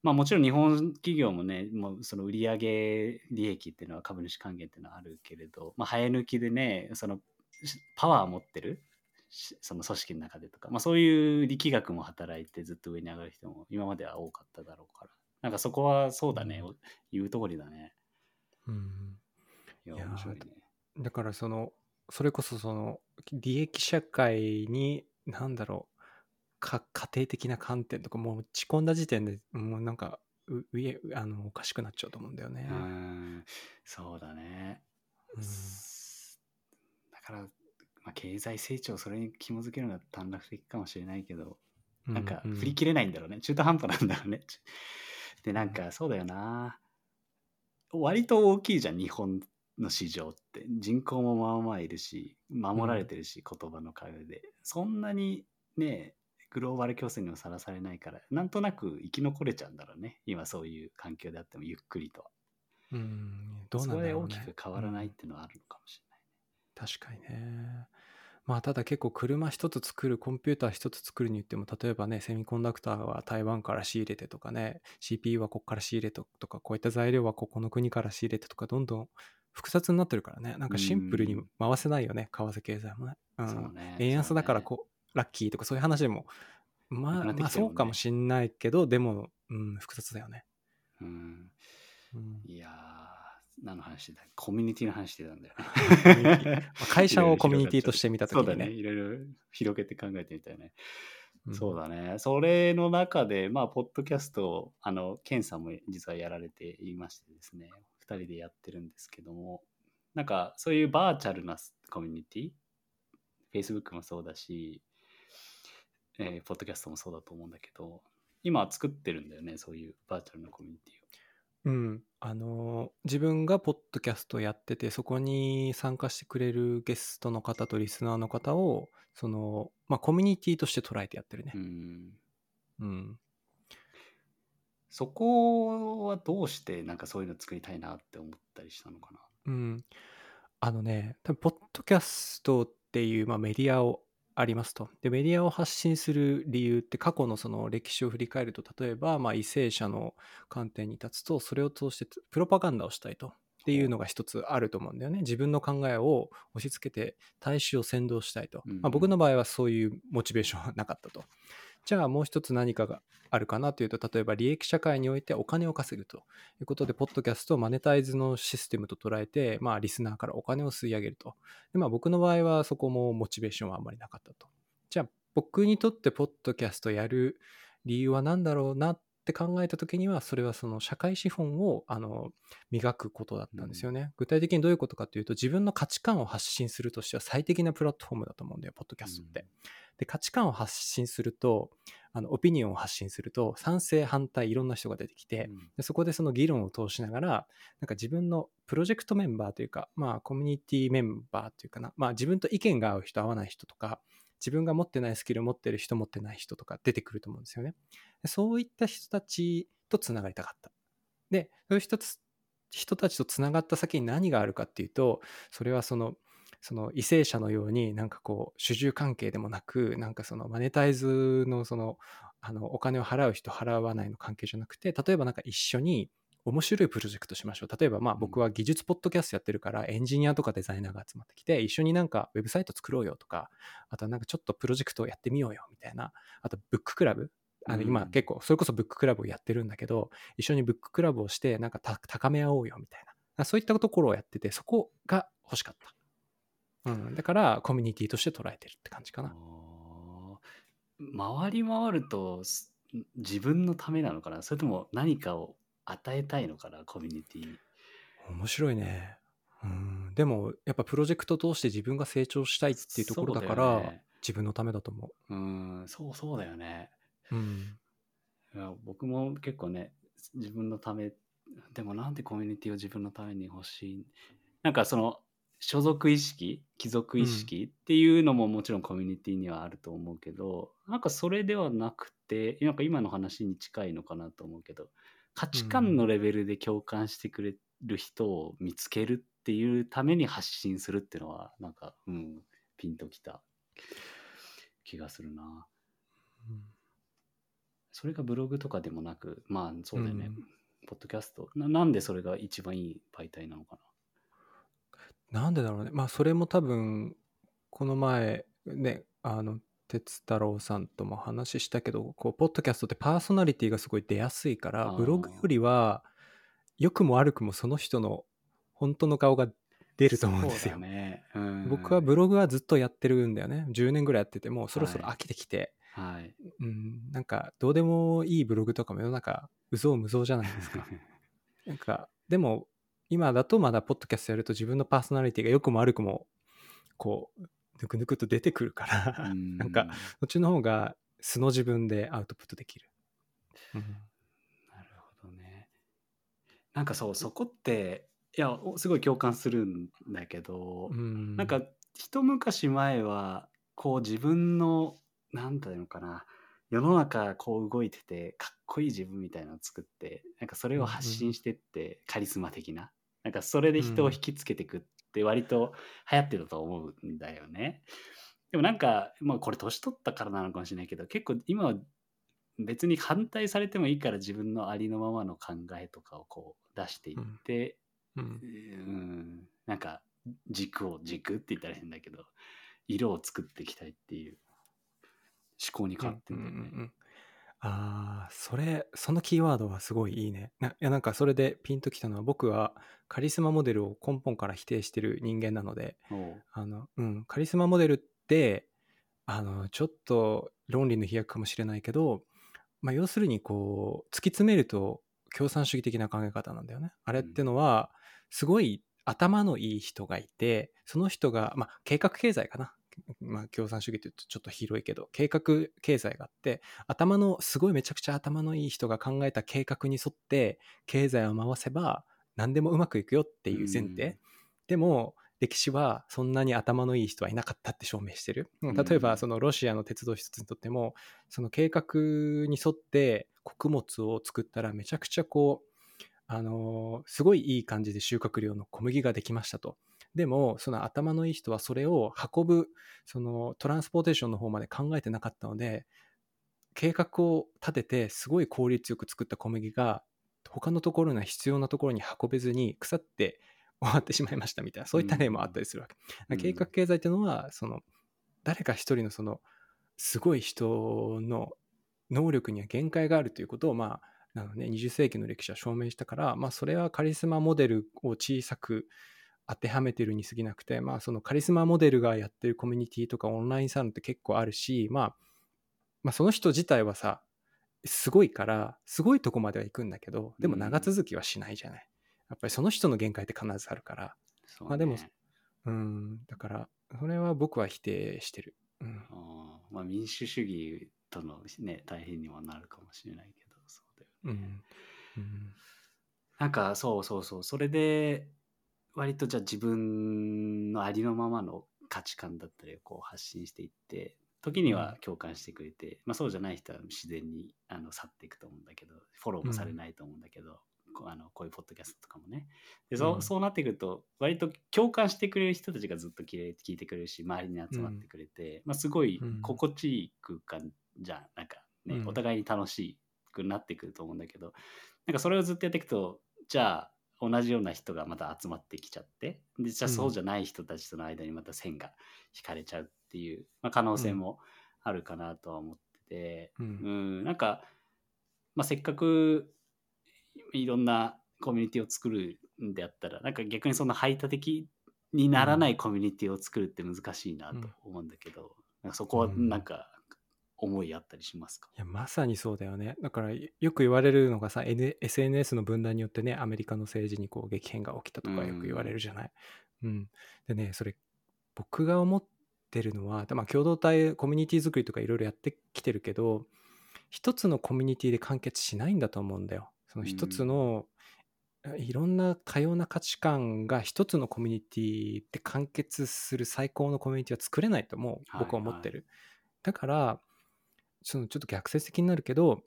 まあもちろん日本企業もねもうその売り上げ利益っていうのは株主還元っていうのはあるけれど、まあ、生え抜きでねそのパワーを持ってるしその組織の中でとか、まあ、そういう力学も働いてずっと上に上がる人も今までは多かっただろうから。なんかそこはそうだね、うん。言う通りだね。うん。いや面白いね。だからそのそれこそその利益社会に何だろうか家庭的な観点とかもう打ち込んだ時点でもうなんかう上あのおかしくなっちゃうと思うんだよね。う。ん。そうだね、うん。だから、まあ、経済成長それに紐づけるのが短絡的かもしれないけどなんかう振り切れないんだろうね、中途半端なんだろうね。でなんかそうだよな。割と大きいじゃん日本の市場って。人口もまあまあいるし守られてるし、言葉の壁で。そんなにねグローバル競争にもさらされないからなんとなく生き残れちゃうんだろうね。今そういう環境であってもゆっくりと。はうん。どうなんだろうね。きく変わらないっうんていうのはあるのかもし確かにね。まあただ結構車一つ作るコンピューター一つ作るに言っても例えばねセミコンダクターは台湾から仕入れてとかね CPU はここから仕入れてとかこういった材料はここの国から仕入れてとかどんどん複雑になってるからね。なんかシンプルに回せないよね為替経済もね。うん。ね円安だからこうラッキーとかそういう話でもまあ、まあそうかもしんないけどでも、うん、複雑だよね、うん。うん。いやー、何の話だコミュニティの話してたんだよね。まあ 会社をコミュニティとして見た時にねそうだね。いろいろ広げて考えてみたいね。うんそうだね。それの中で、まあ、ポッドキャストを、あの、ケンさんも実はやられていましてですね、二人でやってるんですけども、なんか、そういうバーチャルなコミュニティ、Facebook もそうだし、えーポッドキャストもそうだと思うんだけど、今作ってるんだよね、そういうバーチャルなコミュニティを。うん、あのー自分がポッドキャストやっててそこに参加してくれるゲストの方とリスナーの方をその、まあ、コミュニティとして捉えてやってるねう。ん。うん、そこはどうして、なんかそういうの作りたいなって思ったりしたのかな？うん、あのね多分ポッドキャストっていう、まあ、メディアをありますと。でメディアを発信する理由って過去のその歴史を振り返ると例えば、まあ、為政者の観点に立つとそれを通してプロパガンダをしたいと。っていうのが一つあると思うんだよね。自分の考えを押し付けて大衆を先導したいと、うんまあ、僕の場合はそういうモチベーションはなかったと。じゃあもう一つ何かがあるかなというと例えば利益社会においてお金を稼ぐということでポッドキャストをマネタイズのシステムと捉えて、まあ、リスナーからお金を吸い上げると。で、まあ、僕の場合はそこもモチベーションはあんまりなかったと。じゃあ僕にとってポッドキャストやる理由は何だろうなって考えた時にはそれはその社会資本をあの磨くことだったんですよね、具体的にどういうことかというと自分の価値観を発信するとしては最適なプラットフォームだと思うんだよポッドキャストって、で価値観を発信するとあのオピニオンを発信すると賛成反対いろんな人が出てきて、うん。でそこでその議論を通しながらなんか自分のプロジェクトメンバーというかまあコミュニティメンバーというかな。まあ自分と意見が合う人合わない人とか自分が持ってないスキルを持ってる人持ってない人とか出てくると思うんですよね。そういった人たちとつながりたかった。でそういう人たちとつながった先に何があるかっていうとそれはそのその為政者のようになんかこう主従関係でもなくなんかそのマネタイズのそのあのお金を払う人払わないの関係じゃなくて例えばなんか一緒に面白いプロジェクトしましょう。例えばまあ僕は技術ポッドキャストやってるからエンジニアとかデザイナーが集まってきて一緒になんかウェブサイト作ろうよとかあとはなんかちょっとプロジェクトをやってみようよみたいなあとブッククラブ。あの今うん。結構それこそブッククラブをやってるんだけど一緒にブッククラブをしてなんかた高め合おうよみたいな。そういったところをやっててそこが欲しかった、うん、だからコミュニティとして捉えてるって感じかな。回り回るとす自分のためなのかな？それとも何かを与えたいのかなコミュニティ。面白いね。うん。でもやっぱプロジェクト通して自分が成長したいっていうところだから自分のためだと思う。ん。そうそうだよね。ううん。いや僕も結構ね自分のためでもなんでコミュニティを自分のために欲しい？なんかその所属意識貴族意識っていうのももちろんコミュニティにはあると思うけど、なんかそれではなくてなんか今の話に近いのかなと思うけど価値観のレベルで共感してくれる人を見つけるっていうために発信するっていうのはなんかうんピンときた気がするな。うんそれがブログとかでもなく、まあそうだよね、うんポッドキャストな。なんでそれが一番いい媒体なのかなんでだろうねまあそれも多分この前ねあの哲太郎さんとも話したけどこうポッドキャストってパーソナリティがすごい出やすいからブログよりは良くも悪くもその人の本当の顔が出出ると思うんですよ。ね。うん、僕はブログはずっとやってるんだよね10年ぐらいやっててもうそろそろはい飽きてきて、はい。うん、なんかどうでもいいブログとかも世の中うぞうむぞうじゃないですか。なんかでも今だとまだポッドキャストやると自分のパーソナリティが良くも悪くもこうぬくぬくと出てくるから、うん なんかそっちの方が素の自分でアウトプットできる。うんなるほどね。なんかそう、そこって、いや、おすごい共感するんだけど、うんなんか一昔前は、こう自分の、なんていうのかな、世の中こう動いてて、かっこいい自分みたいなのを作って、なんかそれを発信してって、カリスマ的な。なんかそれで人を引きつけていくって割と流行ってると思うんだよね。でもなんか、まあこれ年取ったからなのかもしれないけど、結構今は別に反対されてもいいから自分のありのままの考えとかをこう出していって、うんうん、なんか軸を軸って言ったら変だけど色を作っていきたいっていう考に変わってんだよね。うんうんうんうんああ、それ、そのキーワードはすごいいいね。ないや、なんかそれでピンときたのは、僕はカリスマモデルを根本から否定してる人間なので、おうあの、うん、カリスマモデルって、あの、ちょっと論理の飛躍かもしれないけど、まあ、要するにこう、突き詰めると共産主義的な考え方なんだよね。あれってのは、すごい頭のいい人がいて、その人が、まあ、計画経済かな。まあ、共産主義って言うとちょっと広いけど、計画経済があって、頭の、すごいめちゃくちゃ頭のいい人が考えた計画に沿って、経済を回せば、何でもうまくいくよっていう前提。でも歴史はそんなに頭のいい人はいなかったって証明してる。ん例えばそのロシアの鉄道一つにとってもその計画に沿って穀物を作ったらめちゃくちゃこうあのーすごいいい感じで収穫量の小麦ができましたと。でもその頭のいい人はそれを運ぶそのトランスポーテーションの方まで考えてなかったので計画を立ててすごい効率よく作った小麦が他のところには必要なところに運べずに腐って終わってしまいましたみたいなそういった例もあったりするわけ。うん計画経済っていうのはその誰か一人のそのすごい人の能力には限界があるということをまあなのね20世紀の歴史は証明したからまあそれはカリスマモデルを小さく当てはめてるに過ぎなくてまあそのカリスマモデルがやってるコミュニティとかオンラインサロンって結構あるしまあまあその人自体はさすごいからすごいとこまでは行くんだけどでも長続きはしないじゃない、やっぱりその人の限界って必ずあるから。ね。まあでもうんだからそれは僕は否定してる、うん、あーまあ、民主主義とのね大変にはなるかもしれないけどそうだよね、うん。うん。なんかそうそうそう。それで割とじゃあ自分のありのままの価値観だったりをこう発信していって時には共感してくれて、まあ、そうじゃない人は自然にあの去っていくと思うんだけどフォローもされないと思うんだけど、こうあのこういうポッドキャストとかもね。でそう,、うん。そうなってくると割と共感してくれる人たちがずっと聞いてくれるし周りに集まってくれて、まあ、すごいうん。心地いい空間じゃんなんかね、うん。お互いに楽しくなってくると思うんだけどなんかそれをずっとやっていくとじゃあ同じような人がまた集まってきちゃってでじゃあうん。そうじゃない人たちとの間にまた線が引かれちゃうっていう、まあ、可能性もあるかなとは思ってて、ううんん、なんか、まあ、せっかくいろんなコミュニティを作るんであったらなんか逆にそんな排他的にならないコミュニティを作るって難しいなと思うんだけど、なんかそこはなんか思いあったりしますか、いやまさにそうだよね。だからよく言われるのがさ、N、SNS の分断によってねアメリカの政治にこう激変が起きたとかよく言われるじゃない、うん。でねそれ僕が思ってるのは、まあ、共同体コミュニティ作りとかいろいろやってきてるけど一つのコミュニティで完結しないんだと思うんだよ。その一つの、いろんな多様な価値観が一つのコミュニティで完結する最高のコミュニティは作れないともう僕は思ってる、だからそのちょっと逆説的になるけど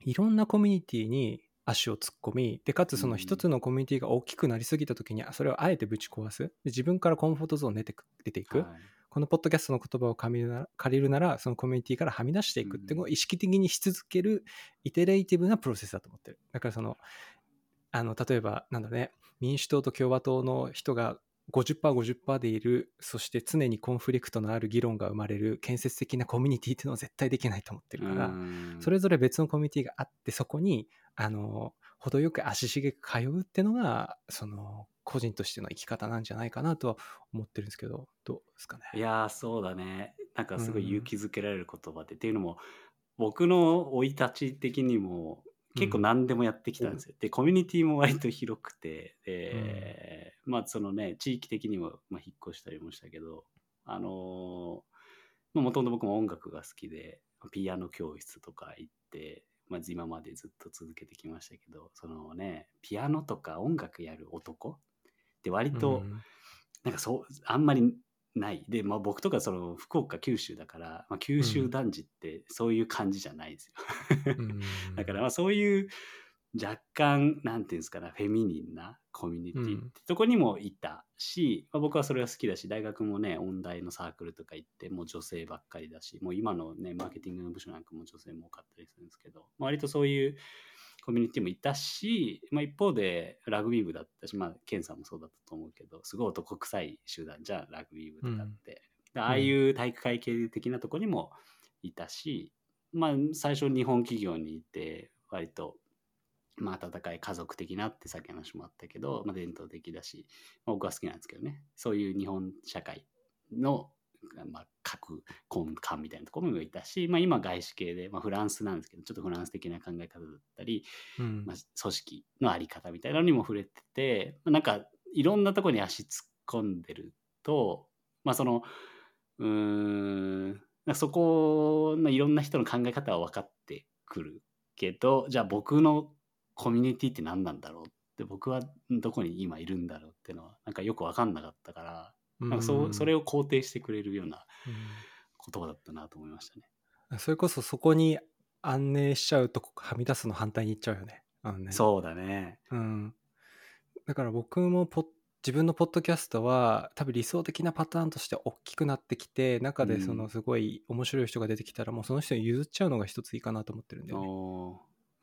いろんなコミュニティに足を突っ込みでかつその一つのコミュニティが大きくなりすぎた時にそれをあえてぶち壊す。で自分からコンフォートゾーン出てく出ていく、はい。このポッドキャストの言葉を借りるならそのコミュニティからはみ出していくっていうのを意識的にし続けるイテレイティブなプロセスだと思ってる。だからそのあの例えばなんだね民主党と共和党の人が 50%50% でいるそして常にコンフリクトのある議論が生まれる建設的なコミュニティっていうのは絶対できないと思ってるから、うん。それぞれ別のコミュニティがあってそこにあの程よく足しげく通うっていうのがその個人としての生き方なんじゃないかなとは思ってるんですけどどうですかね？いやーそうだね。なんかすごいうん。勇気づけられる言葉で、っていうのも僕の生い立ち的にも結構何でもやってきたんですよ、でコミュニティも割と広くてで、まあそのね地域的にも、まあ、引っ越したりもしたけどあのーもともと僕も音楽が好きでピアノ教室とか行って、まあ、今までずっと続けてきましたけどそのねピアノとか音楽やる男って割と、うん。なんかそうあんまりない。で、まあ、僕とかその福岡九州だから、まあ、九州男児ってそういう感じじゃないですよ、うん だからまあそういう若干なんていうんですかねフェミニンなコミュニティってとこにもいたし、まあ、僕はそれが好きだし大学もね音大のサークルとか行ってもう女性ばっかりだしもう今のねマーケティングの部署なんかも女性も多かったりするんですけど、まあ割とそういうコミュニティもいたし、まあ、一方でラグビー部だったし、まあ、ケンさんもそうだったと思うけどすごい男臭い集団じゃんラグビー部とかって、でああいう体育会系的なとこにもいたし、まあ、最初日本企業にいて割と、まあ、温かい家族的なってさっき話もあったけど、まあ、伝統的だし、まあ、僕は好きなんですけどね。そういう日本社会の、まあ、各根幹みたいなところもいたし、まあ、今外資系で、まあ、フランスなんですけどちょっとフランス的な考え方だったり、うん。まあ、組織のあり方みたいなのにも触れてて、まあなんかいろんなところに足突っ込んでると、まあ、そのうーんそこのいろんな人の考え方は分かってくるけどじゃあ僕のコミュニティって何なんだろうって僕はどこに今いるんだろうっていうのはなんかよく分かんなかったから、なんかそうそれを、を肯定してくれるようなうん言葉だったなと思いましたね。それこそそこに安寧しちゃうとはみ出すの反対に行っちゃうよね。あのねそうだね。うん、だから僕もポッ自分のポッドキャストは多分理想的なパターンとして大きくなってきて中でそうんのすごい面白い人が出てきたらもうその人に譲っちゃうのが一ついいかなと思ってるんだよね。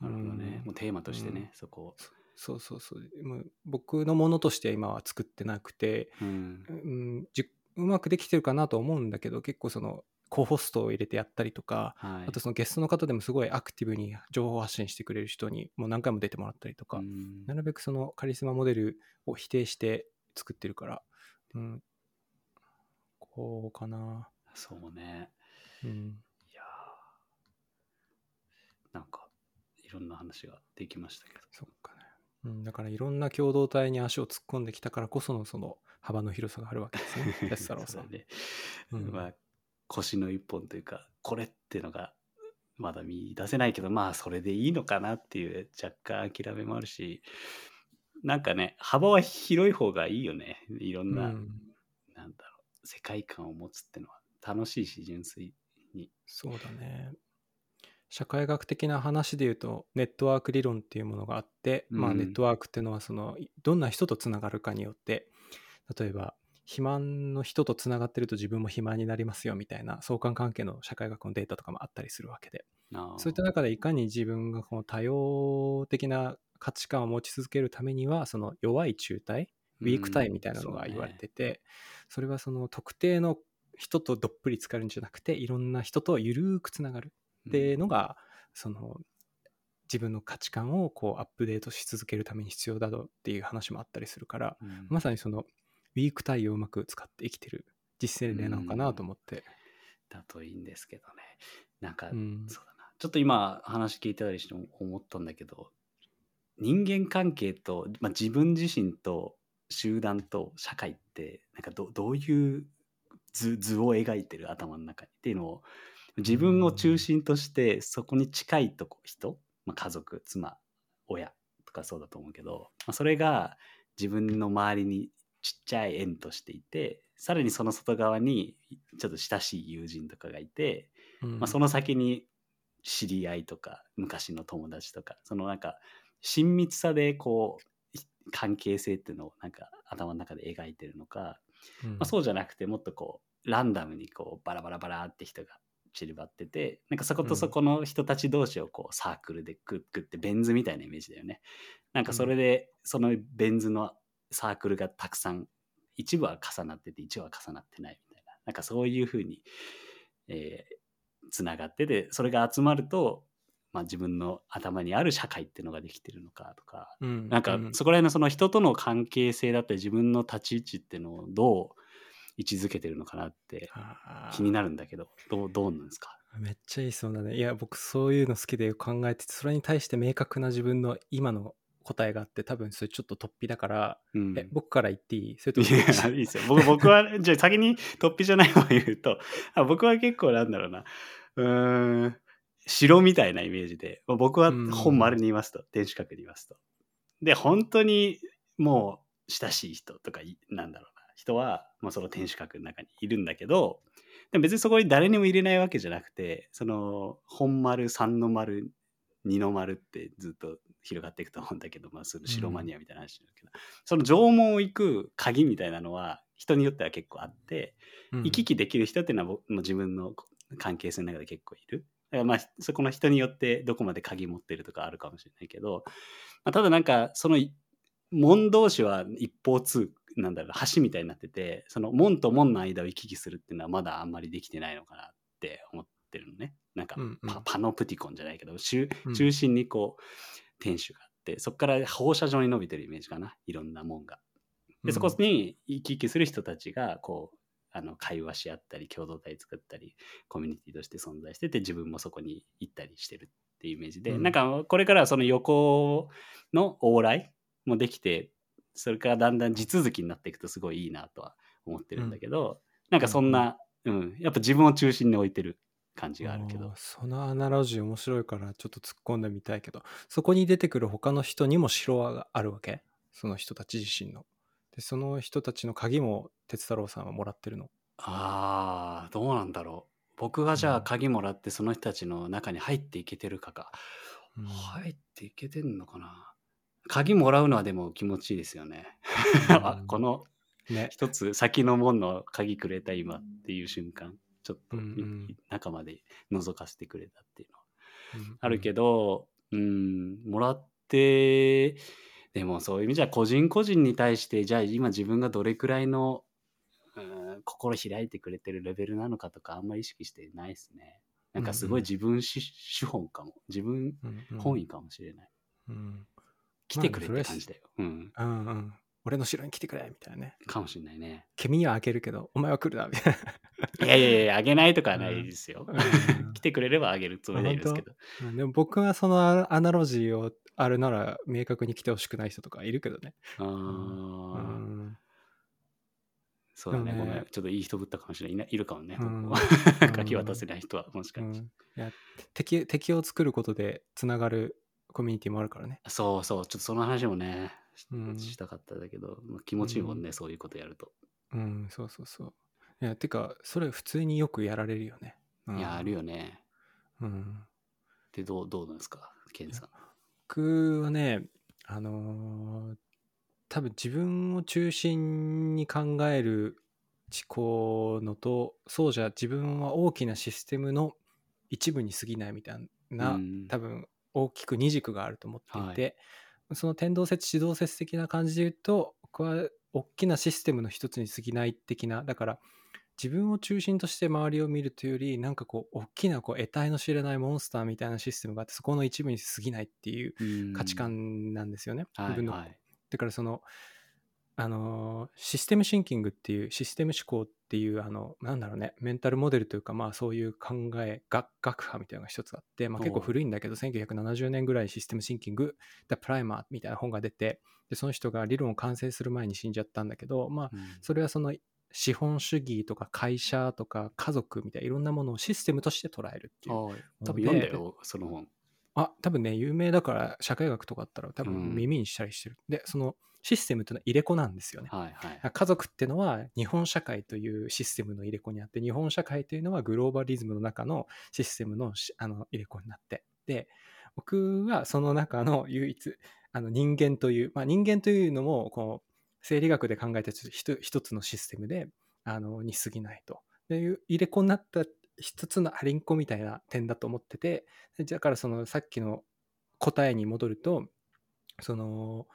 なるほどね。うんもうテーマとしてね、うんそこを。そうそうそうもう僕のものとして今は作ってなくて、うんうん、じうまくできてるかなと思うんだけど結構そのコホストを入れてやったりとかはい、あとそのゲストの方でもすごいアクティブに情報発信してくれる人にもう何回も出てもらったりとか、うんなるべくそのカリスマモデルを否定して作ってるから、うん、こうかな。そうね。うん、いやーなんかいろんな話ができましたけど。そっかね。うん、だからいろんな共同体に足を突っ込んできたからこそのその幅の広さがあるわけですね。安太郎さんだ。ねうんまあ腰の一本というかこれってのがまだ見出せないけどまあそれでいいのかなっていう若干諦めもあるしなんかね幅は広い方がいいよねいろんな、うんなんだろう世界観を持つってのは楽しいし純粋にそうだね。社会学的な話で言うとネットワーク理論っていうものがあって、まあうん。ネットワークっていうのはそのいどんな人とつながるかによって例えば肥満の人とつながってると自分も肥満になりますよみたいな相関関係の社会学のデータとかもあったりするわけで。そういった中でいかに自分がこの多様的な価値観を持ち続けるためにはその弱い中体ウィークタイみたいなのが言われてて、それはその特定の人とどっぷり浸かるんじゃなくていろんな人とゆるーくつながるいうのが、その自分の価値観をこうアップデートし続けるために必要だっていう話もあったりするから、うん。まさにそのウィークタイをうまく使って生きてる実践例なのかなと思って。だといいんですけどね。なんか、うん。そうだな。ちょっと今話聞いてたりして思ったんだけど人間関係と、まあ、自分自身と集団と社会ってなんかどどういう図図を描いてる頭の中に？っていうのを自分を中心としてそこに近いとこ人、まあ、家族妻親とかそうだと思うけど、まあ、それが自分の周りにちっちゃい円としていてさらにその外側にちょっと親しい友人とかがいて、うん。まあ、その先に知り合いとか昔の友達とかそのなんか親密さでこうい関係性っていうのをなんか頭の中で描いてるのか、うん。まあ、そうじゃなくてもっとこうランダムにこうバラバラバラって人が散りばっててなんかそことそこの人たち同士をこうサークルでグッグってベン図みたいなイメージだよね。なんかそれでそのベン図のサークルがたくさん一部は重なってて一部は重なってないみたいな。なんかそういうふうに、えー、つながっててそれが集まると、まあ、自分の頭にある社会っていうのができてるのかとかうん。なんかうん。そこら辺のその人との関係性だったり自分の立ち位置っていうのをどう位置づけてるのかなって気になるんだけどどうどうなんですか？めっちゃいい質問だね。いや、僕そういうの好きで考えてて、それに対して明確な自分の今の答えがあって、多分それちょっと突飛だから、うん。え、僕から言っていい？それともいや、いいですよ。僕僕は、じゃあ先に突飛じゃない方を言うと、あ僕は結構なんだろうな、うーん、城みたいなイメージで、まあ僕はうん。本丸にいますと、天守閣にいますと。で、本当にもう親しい人とかい、なんだろうな、人は、もうその天守閣の中にいるんだけど、でも別にそこに誰にも入れないわけじゃなくて、その本丸、三の丸、二の丸ってずっと広がっていくと思うんだけど、まあ、その城マニアみたいな話だけど、その縄文を行く鍵みたいなのは人によっては結構あって、うん行き来できる人っていうのは僕もう自分の関係性の中で結構いる。だからまあそこの人によってどこまで鍵持ってるとかあるかもしれないけど、まあ、ただなんかそのい門同士は一方通なんだろう橋みたいになっててその門と門の間を行き来するっていうのはまだあんまりできてないのかなって思ってるのね。なんかうんうん。パ,、パノプティコンじゃないけど中心にこう天守があってそこから放射状に伸びてるイメージかな。いろんなもんが。でそこに行き来する人たちがこうあの会話し合ったり共同体作ったりコミュニティとして存在してて自分もそこに行ったりしてるっていうイメージで、うん。なんかこれからはその横の往来もできてそれからだんだん地続きになっていくとすごいいいなとは思ってるんだけど、なんかそんな、うんやっぱ自分を中心に置いてる感じがあるけど。そのアナロジー面白いからちょっと突っ込んでみたいけどそこに出てくる他の人にも城があるわけ？その人たち自身の。でその人たちの鍵も哲太郎さんはもらってるの？あーどうなんだろう。僕がじゃうん。あ鍵もらってその人たちの中に入っていけてるかか、うん。入っていけてんのかな？鍵もらうのはでも気持ちいいですよね。このね。一つ先の門の鍵くれた今っていう瞬間ちょっとうんうん中まで覗かせてくれたっていうのはうんあるけどうんもらってでもそういう意味じゃ個人個人に対してじゃあ今自分がどれくらいのうん心開いてくれてるレベルなのかとかあんまり意識してないですね。なんかすごい自分し資本かも自分うんうん本位かもしれない。うん来てくれっまあて感じだよ。うん。うんうん俺の城に来てくれみたいなね。かもしれないね。君には開けるけどお前は来るなみたいいやいやいや、あげないとかはないですよ。な。うん来てくれればあげるつもりでいるんですけど。うんでも僕はそのアアナロジーをあるなら明確に来てほしくない人とかいるけどね。あうーんそうだね、ねごめん。ちょっといい人ぶったかもしれない。いるかもね、うん 書き渡せない人はもしかして。うんいや敵敵を作ることでつながるコミュニティもあるからね。そうそう、ちょっとその話もね、しうんしたかったんだけど、まあ気持ちいいもんね、そういうことやると。うん、そうそうそう。いや、てか、それ普通によくやられるよね。うんいや、あるよね。うん。で、どう、どうなんですか、ケンさん。僕はね、あのー多分自分を中心に考える思考のと、そうじゃ自分は大きなシステムの一部に過ぎないみたいな、うん多分大きく二軸があると思っていて、その天動説、地動説的な感じで言うと、僕は大きなシステムの一つに過ぎない的な、だから自分を中心として周りを見るというより、なんかこう、大きなこう得体の知れないモンスターみたいなシステムがあって、そこの一部に過ぎないっていううん価値観なんですよね。はい自分のはい。だからその、あのーシステムシンキングっていうシステム思考っていうあのなんだろうねメンタルモデルというかまあそういう考え学学派みたいなのが一つあって、まあ、結構古いんだけど1970年ぐらいシステムシンキング The Primer みたいな本が出てでその人が理論を完成する前に死んじゃったんだけどまあうん。それはその資本主義とか会社とか家族みたいないろんなものをシステムとして捉えるっていう多分読んだよ、その本。あ、多分ね、有名だから社会学とかあったら多うん。分耳にしたりしてる。で、そのシステムというのは入れ子なんですよね。はいはい。家族ってのは日本社会というシステムの入れ子にあって、日本社会というのはグローバリズムの中のシステムのしあの入れ子になって。で、僕はその中の唯一、あの人間という、まあ、人間というのもこう生理学で考えた一つ一つのシステムであのに過ぎないと。でいう入れ子になった一つのアリンコみたいな点だと思ってて、でだからそのさっきの答えに戻ると、その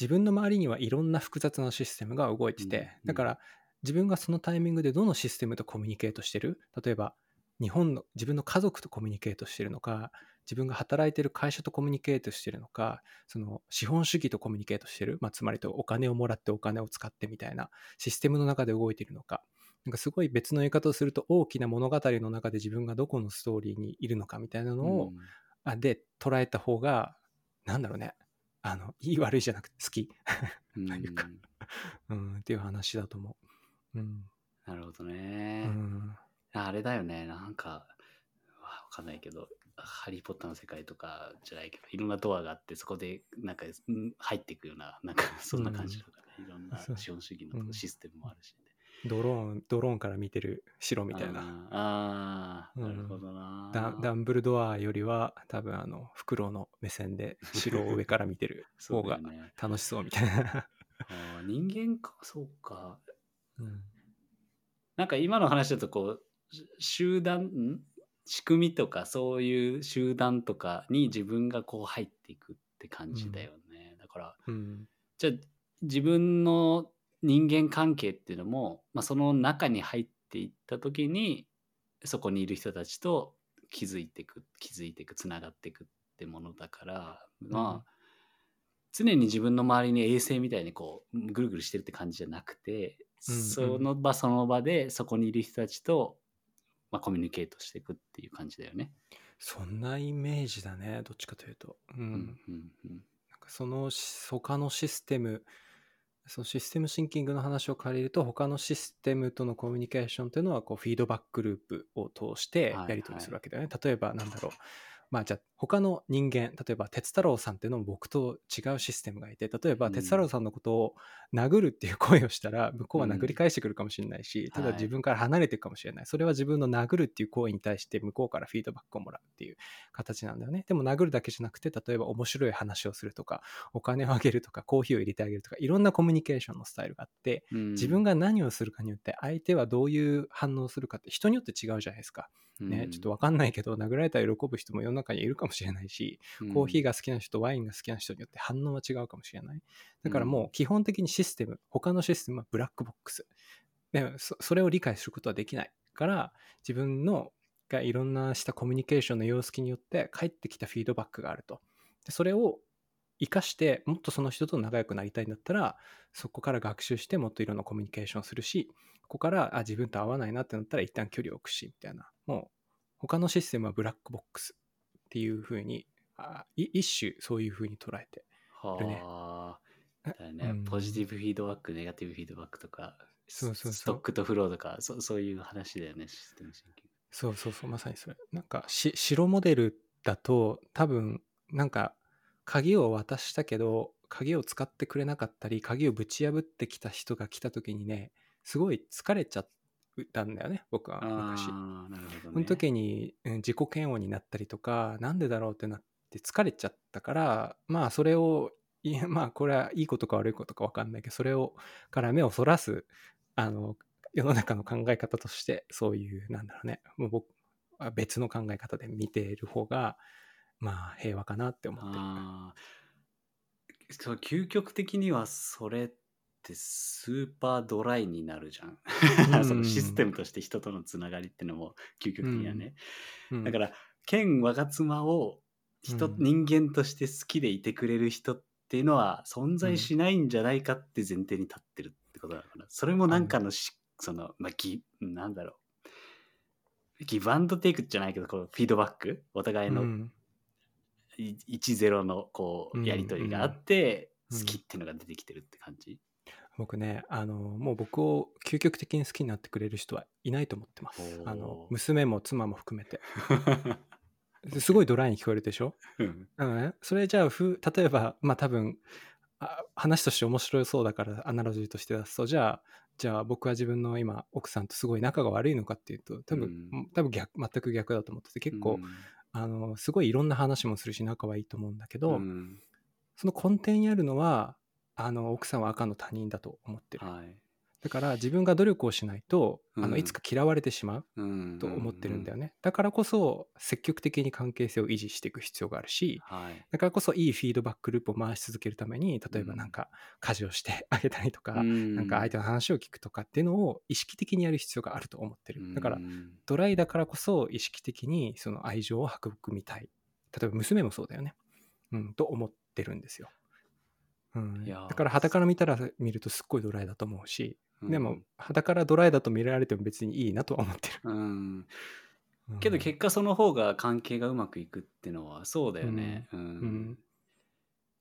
自分の周りにはいろんな複雑なシステムが動いてて、だから自分がそのタイミングでどのシステムとコミュニケートしてる？例えば日本の自分の家族とコミュニケートしてるのか自分が働いてる会社とコミュニケートしてるのかその資本主義とコミュニケートしてる、まあ、つまりとお金をもらってお金を使ってみたいなシステムの中で動いているのか。なんかすごい別の言い方をすると大きな物語の中で自分がどこのストーリーにいるのかみたいなのを、うん。あで捉えた方がなんだろうねあのいい悪いじゃなくて好き、うん。なんかうん、っていう話だと思う。うん。なるほどうね。ん。あれだよね、なんか、わわかんないけど、ハリー・ポッターの世界とかじゃないけど、いろんなドアがあって、そこでなんかうん入っていくような、なんかそんな感じとかね、いろんな資本主義うん。のシステムもあるし、ねドローンドローンから見てる城みたいな。あーあなるほどな。ダダンブルドアよりは多分あのフクロウの目線で城を上から見てるそ 方が。楽しそうみたいな。あー人間か、そうか。うんなんか今の話だとこうし集団ん？仕組みとかそういう集団とかに自分がこう入っていくって感じだよね、だからうんじゃあ自分の人間関係っていうのも、まあ、その中に入っていった時にそこにいる人たちと気づいていく気づいていくつながっていくってものだからまあ、常に自分の周りに衛星みたいにこうぐるぐるしてるって感じじゃなくて、うんうん。その場その場でそこにいる人たちと、まあ、コミュニケートしていくっていう感じだよね。そんなイメージだねどっちかというと、うん。うんうんうん。なんかそのし他のシステムそのシステムシンキングの話を借りると他のシステムとのコミュニケーションというのはこうフィードバックループを通してはい。やり取りするわけだよね、例えばなんだろう。まあじゃあ他の人間例えば鉄太郎さんっていうのも僕と違うシステムがいて例えばうん。鉄太郎さんのことを殴るっていう声をしたら向こうは殴り返してくるかもしれないし、ただはい。自分から離れていくかもしれない。それは自分の殴るっていう行為に対して向こうからフィードバックをもらうっていう形なんだよね。でも殴るだけじゃなくて例えば面白い話をするとかお金をあげるとかコーヒーを入れてあげるとかいろんなコミュニケーションのスタイルがあってうん。自分が何をするかによって相手はどういう反応をするかって人によって違うじゃないですか。ね、ちょっと分かんないけど殴られたら喜ぶ人も世の中にいるかもしれないしコーヒーがが好きな人ワインが好きな人によって反応は違うかもしれない。だからもう基本的にシステム他のシステムはブラックボックス。でそそれを理解することはできないから自分のがいろんなしたコミュニケーションの様式によって返ってきたフィードバックがあると。でそれを生かしてもっとその人と仲良くなりたいんだったらそこから学習してもっといろんなコミュニケーションをするしここからあ自分と合わないなってなったら一旦距離を置くしみたいな。もう他のシステムはブラックボックスっていうふうにあい一種そういうふうに捉えてるね。はえあだよね、うん。ポジティブフィードバックネガティブフィードバックとかそうそうそう。ストックとフローとかそそういう話だよね。システムシンキングそうそうそうまさにそれ。なんかし白モデルだと多分なんか鍵を渡したけど鍵を使ってくれなかったり鍵をぶち破ってきた人が来た時にねすごい疲れちゃったんだよね僕は昔。ねその時に、うん自己嫌悪になったりとかなんでだろうってなって疲れちゃったからまあそれをいやまあこれはいいことか悪いことか分かんないけどそれをから目をそらすあの世の中の考え方としてそういうなんだろうねもう僕は別の考え方で見ている方がまあ平和かなって思ってる。そう究極的にはそれってスーパードライになるじゃん。うん。そのシステムとして人とのつながりっていうのも究極的にはね。うん。だから剣我妻を人、うん。人間として好きでいてくれる人っていうのは存在しないんじゃないかって前提に立ってるってことだから、それもなんかのし、その、まあ、ギなんだろう。ギブアンドテイクじゃないけど、こうフィードバック？お互いのうん。い1-0のこうん。うやり取りがあって、うん。好きっていうのが出てきてるって感じ？僕ねあのもう僕を究極的に好きになってくれる人はいないと思ってます。あの娘も妻も含めて。すごいドライに聞こえるでしょ？うん。あのね、それじゃあふ例えばまあ多分あ話として面白そうだからアナロジーとして出すとじゃあじゃあ僕は自分の今奥さんとすごい仲が悪いのかっていうと多分、うん多分逆全く逆だと思ってて結構、うん。あのすごいいろんな話もするし仲はいいと思うんだけど、うん。その根底にあるのはあの奥さんは赤の他人だと思ってる、はい。だから自分が努力をしないと、あうん。のいつか嫌われてしまううんと思ってるんだよね。ね、だからこそ積極的に関係性を維持していく必要があるし、はい。だからこそいいフィードバックループを回し続けるために例えばうん。なんか家事をしてあげたりとか、ななんか相手の話を聞くとかっていうのを意識的にやる必要があると思ってる。だからドライだからこそ意識的にその愛情を育みたい。例えば娘もそうだよね、うん、と思ってるんですよ、うん、いやー。だから傍から見たら見るとすっごいドライだと思うし、でも傍からドライだと見られても別にいいなとは思ってる、うん、うん。けど結果その方が関係がうまくいくってのはそうだよね。うん。ん。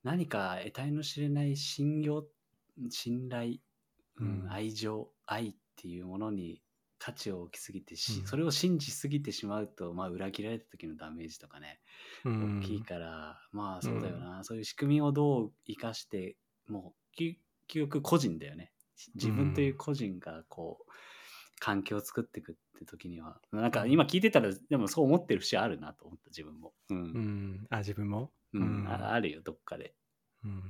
何か得体の知れない信用信頼、うんうん。愛情愛っていうものに価値を置きすぎてし、うん。それを信じすぎてしまうと、まあ、裏切られた時のダメージとかね、うん。大きいからまあそうだよな、そういう仕組みをどう生かしてもう究究極個人だよね。自分という個人がこう、環境を作っていくって時には。なんか今聞いてたらでもそう思ってる節あるなと思った自分も、うん。うん、あ自分も、うん。うん。ああるよどっかで。うん。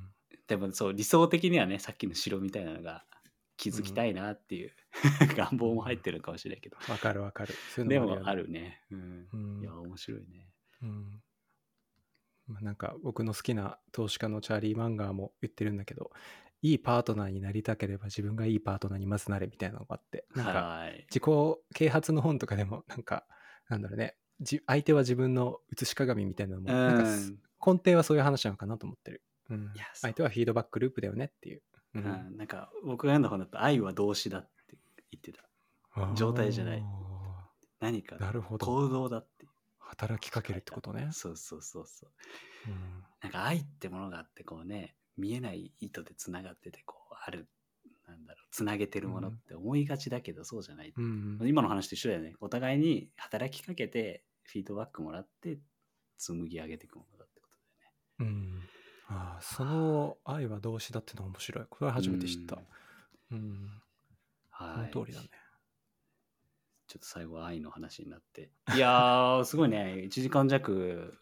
でもそう理想的にはねさっきの城みたいなのが築きたいなっていう、願望も入ってるかもしれないけど、わかるわかる。そういうでのよね。もあるね、うん。うん。いや面白いね。うん。まあ、なんか僕の好きな投資家のチャーリー・マンガーも言ってるんだけどいいパートナーになりたければ自分がいいパートナーにまずなれみたいなのがあってなんかはい。自己啓発の本とかでもなんかなんだろうね。じ相手は自分の写し鏡みたいなのも、うなんか。根底はそういう話なのかなと思ってる。うん。相手はフィードバックループだよねっていう。う。うんん、なんか僕が読んだ本だと愛は動詞だって言ってた。状態じゃない。あ何かーなるほど。行動だって働きかけるってことね。そうそうそうそう。うんなんか愛ってものがあってこうね見えない糸でつながっててこうあるなんだろうつなげてるものって思いがちだけどそうじゃない、うん今の話と一緒だよねお互いに働きかけてフィードバックもらって紡ぎ上げていくものだってことだよねうん、ああその愛は動詞だってのは面白い。これは初めて知った。うん、そはい。の通りだね。ちょっと最後は愛の話になって。いやーすごいね。1時間弱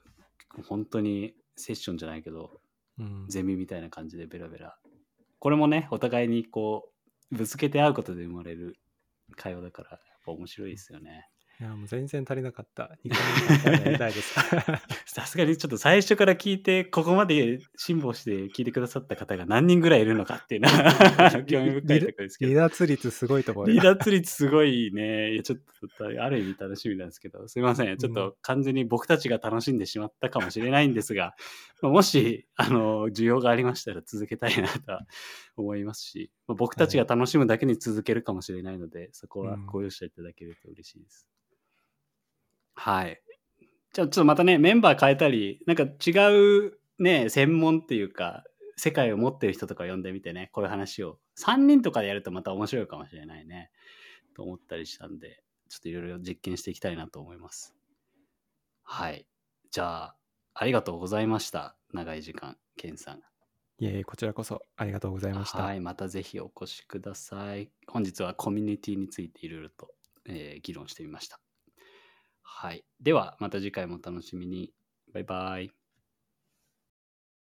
本当にセッションじゃないけどうん、ゼミみたいな感じでベラベラ。これもねお互いにこうぶつけて会うことで生まれる会話だからやっぱ面白いですよねいや、もう全然足りなかった。2回目やりたいです。さすがにちょっと最初から聞いてここまで辛抱して聞いてくださった方が何人ぐらいいるのかっていうのは 興味深いところですけど離脱率すごいと思う離よ。脱率すごいね。いや、ちょっと、ある意味楽しみなんですけど、すいません。ちょっと完全に僕たちが楽しんでしまったかもしれないんですが、もし、あの、需要がありましたら続けたいなとは思いますし、まあ僕たちが楽しむだけに続けるかもしれないので、そこはうんご容赦いただけると嬉しいです。はい。じゃあ、ちょっとまたね、メンバー変えたり、なんか違うね、専門っていうか、世界を持ってる人とか呼んでみてね、こういう話を。3人とかでやるとまた面白いかもしれないね。と思ったりしたんで、ちょっといろいろ実験していきたいなと思います。はい。じゃあ、ありがとうございました。長い時間、ケンさん。いえいえ、こちらこそありがとうございました。はい。またぜひお越しください。本日はコミュニティについていろいろと、えー議論してみました。はい。では、また次回もお楽しみに。バイバイ。